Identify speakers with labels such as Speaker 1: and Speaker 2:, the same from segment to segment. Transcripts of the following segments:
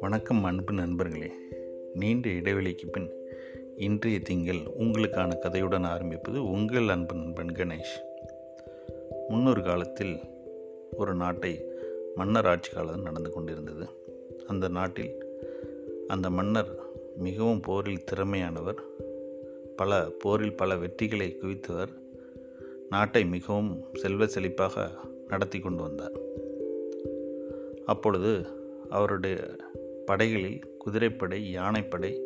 Speaker 1: வணக்கம் அன்பு நண்பர்களே. நீண்ட இடைவெளிக்கு பின் இன்றைய திங்கள் உங்களுக்கான கதையுடன் ஆரம்பிப்பது உங்கள் அன்பு நண்பன் கணேஷ். முன்னொரு காலத்தில் ஒரு நாட்டை மன்னர் ஆட்சி காலம் நடந்து கொண்டிருந்தது. அந்த நாட்டில் அந்த மன்னர் மிகவும் போரில் திறமையானவர் பல போரில் பல வெற்றிகளை குவித்தவர் நாட்டை மிகவும் செல்வ செழிப்பாக நடத்தி கொண்டு வந்தார். அப்பொழுது அவருடைய படைகளில் குதிரைப்படை யானைப்படை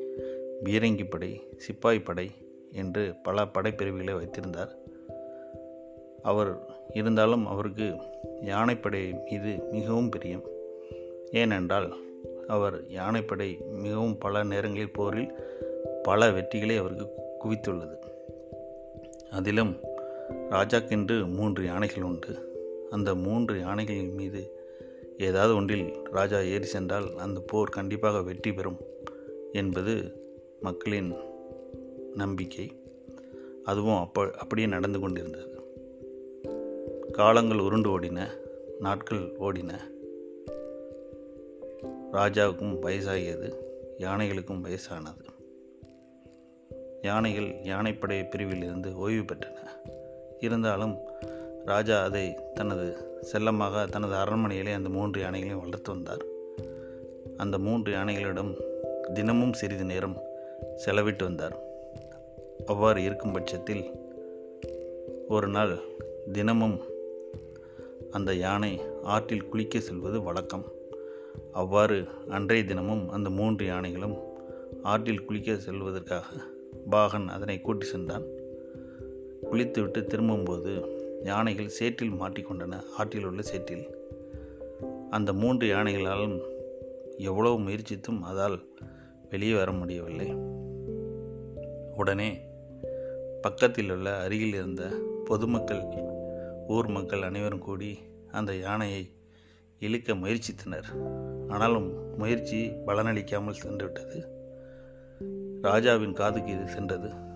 Speaker 1: பீரங்கிப்படை சிப்பாய்ப்படை என்று பல படைப்பிரிவுகளை வைத்திருந்தார். அவர் இருந்தாலும் அவருக்கு யானைப்படை மீது மிகவும் பிரியம். ஏனென்றால் அவர் யானைப்படை மிகவும் பல நேரங்களில் போரில் பல வெற்றிகளை அவருக்கு குவித்துள்ளது. அதிலும் ராஜாக்கென்று மூன்று யானைகள் உண்டு. அந்த மூன்று யானைகளின் மீது ஏதாவது ஒன்றில் ராஜா ஏறி சென்றால் அந்த போர் கண்டிப்பாக வெற்றி பெறும் என்பது மக்களின் நம்பிக்கை. அதுவும் அப்போ அப்படியே நடந்து கொண்டிருந்தது. காலங்கள் உருண்டு ஓடின நாட்கள் ஓடின. ராஜாவுக்கும் வயசாகியது யானைகளுக்கும் வயசானது. யானைகள் யானைப்படை பிரிவில் இருந்து ஓய்வு பெற்றன. இருந்தாலும் ராஜா அதை தனது செல்லமாக தனது அரண்மனையிலே அந்த மூன்று யானைகளையும் வளர்த்து வந்தார். அந்த மூன்று யானைகளிடம் தினமும் சிறிது நேரம் செலவிட்டு வந்தார். அவ்வாறு இருக்கும் பட்சத்தில் ஒரு நாள் தினமும் அந்த யானை ஆற்றில் குளிக்க செல்வது வழக்கம். அவ்வாறு அன்றைய தினமும் அந்த மூன்று யானைகளும் ஆற்றில் குளிக்க செல்வதற்காக பாகன் அதனை கூட்டி சென்றான். குளித்துவிட்டு திரும்பும்போது யானைகள் சேற்றில் மாட்டிக்கொண்டன. ஆற்றில் உள்ள சேற்றில். அந்த மூன்று யானைகளாலும் எவ்வளவு முயற்சித்தும் அதால் வெளியே வர முடியவில்லை. உடனே பக்கத்தில் உள்ள அருகில் இருந்த பொதுமக்கள் ஊர் மக்கள் அனைவரும் கூடி அந்த யானையை இழுக்க முயற்சித்தனர். ஆனாலும் முயற்சி பலனளிக்காமல் சென்றுவிட்டது. ராஜாவின் காதுக்கு இது சென்றது.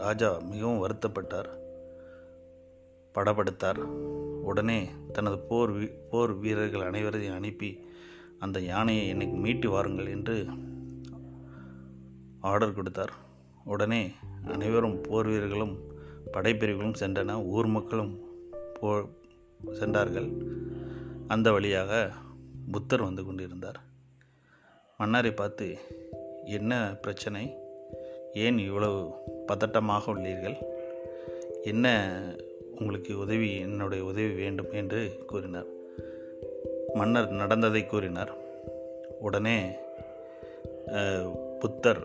Speaker 1: ராஜா மிகவும் வருத்தப்பட்டார். படப்படுத்தார் உடனே தனது போர் போர் வீரர்கள் அனைவரையும் அனுப்பி அந்த யானையை என்னைக்கு மீட்டு வாருங்கள் என்று ஆர்டர் கொடுத்தார். உடனே அனைவரும் போர் வீரர்களும் படைப்பிரிவுகளும் சென்றன. ஊர் மக்களும் போ சென்றார்கள். அந்த வழியாக புத்தர் வந்து கொண்டிருந்தார். மன்னரை பார்த்து என்ன பிரச்சனை? ஏன் இவ்வளவு பதட்டமாக உள்ளீர்கள். என்ன உங்களுக்கு உதவி என்னுடைய உதவி வேண்டும் என்று கூறினார். மன்னர் நடந்ததை கூறினார். உடனே புத்தர்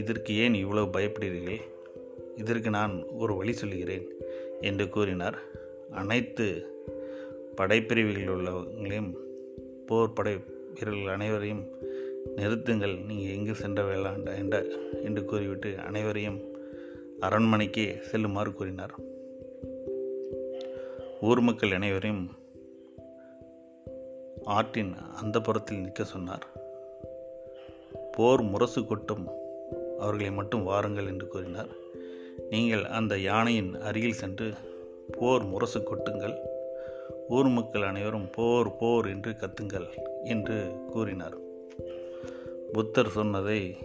Speaker 1: இதற்கு ஏன் இவ்வளவு பயப்படுகிறீர்கள்? இதற்கு நான் ஒரு வழி சொல்கிறேன் என்று கூறினார். அனைத்து படைப்பிரிவுகளில் உள்ளவங்களையும் போர் படை வீரர்கள் அனைவரையும் நிறுத்துங்கள் நீங்கள் எங்கு சென்ற வேளாண்ட என்ற என்று கூறிவிட்டு அனைவரையும் அரண்மனைக்கு செல்லுமாறு கூறினார். ஊர் மக்கள் அனைவரையும் ஆற்றின் அந்த புறத்தில் நிற்க சொன்னார். போர் முரசு கொட்டும் அவர்களை மட்டும் வாருங்கள் என்று கூறினார். நீங்கள் அந்த யானையின் அருகில் சென்று போர் முரசு கொட்டுங்கள் ஊர் மக்கள் அனைவரும் போர் போர் என்று கத்துங்கள் என்று கூறினார். புத்தர் சொன்னதை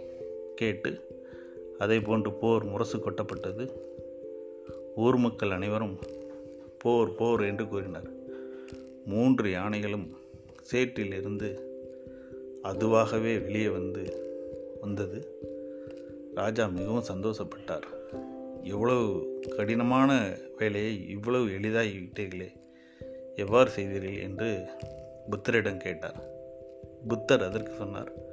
Speaker 1: கேட்டு அதை போன்று போர் முரசு கொட்டப்பட்டது. ஊர் மக்கள் அனைவரும் போர் போர் என்று கூறினார். மூன்று யானைகளும் சேற்றிலிருந்து அதுவாகவே வெளியே வந்து வந்தது. ராஜா மிகவும் சந்தோஷப்பட்டார். எவ்வளவு கடினமான வேலையை இவ்வளவு எளிதாகி விட்டீர்களே எவ்வாறு செய்தீர்கள்? என்று புத்தரிடம் கேட்டார். புத்தர் அதற்கு சொன்னார்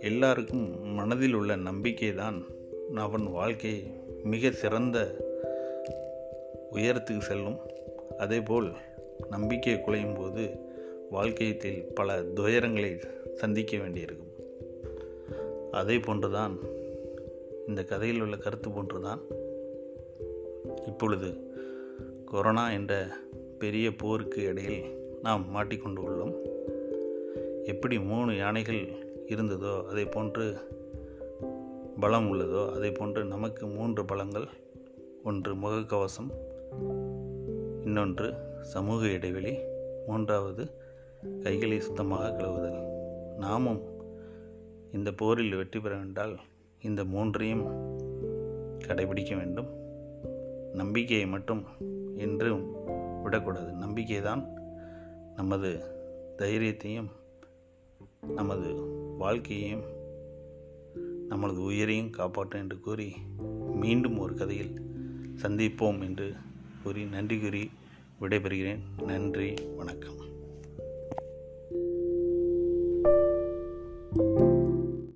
Speaker 1: எல்லாருக்கும் மனதில் உள்ள நம்பிக்கை தான் அவன் வாழ்க்கையை மிக சிறந்த உயரத்துக்கு செல்லும். அதேபோல் நம்பிக்கை குலையும் போது வாழ்க்கையத்தில் பல துயரங்களை சந்திக்க வேண்டியிருக்கும். அதே போன்றுதான் இந்த கதையில் உள்ள கருத்து போன்றுதான் இப்பொழுது கொரோனா என்ற பெரிய போருக்கு இடையில் நாம் மாட்டிக்கொண்டு உள்ளோம். எப்படி மூணு யானைகள் இருந்ததோ அதை போன்று பலம் உள்ளதோ அதை போன்று நமக்கு மூன்று பலங்கள். ஒன்று முகக்கவசம் இன்னொன்று சமூக இடைவெளி மூன்றாவது கைகளை சுத்தமாக கழுவுதல். நாமும் இந்த போரில் வெற்றி பெற வேண்டால் இந்த மூன்றையும் கடைபிடிக்க வேண்டும். நம்பிக்கையை மட்டும் என்றும் விடக்கூடாது. நம்பிக்கை தான் நமது தைரியத்தையும் நமது வாழ்க்கையையும் நமது உயிரையும் காப்பாற்றும் என்று கூறி மீண்டும் ஒரு கதையில் சந்திப்போம் என்று கூறி நன்றி கூறி விடைபெறுகிறேன். நன்றி வணக்கம்.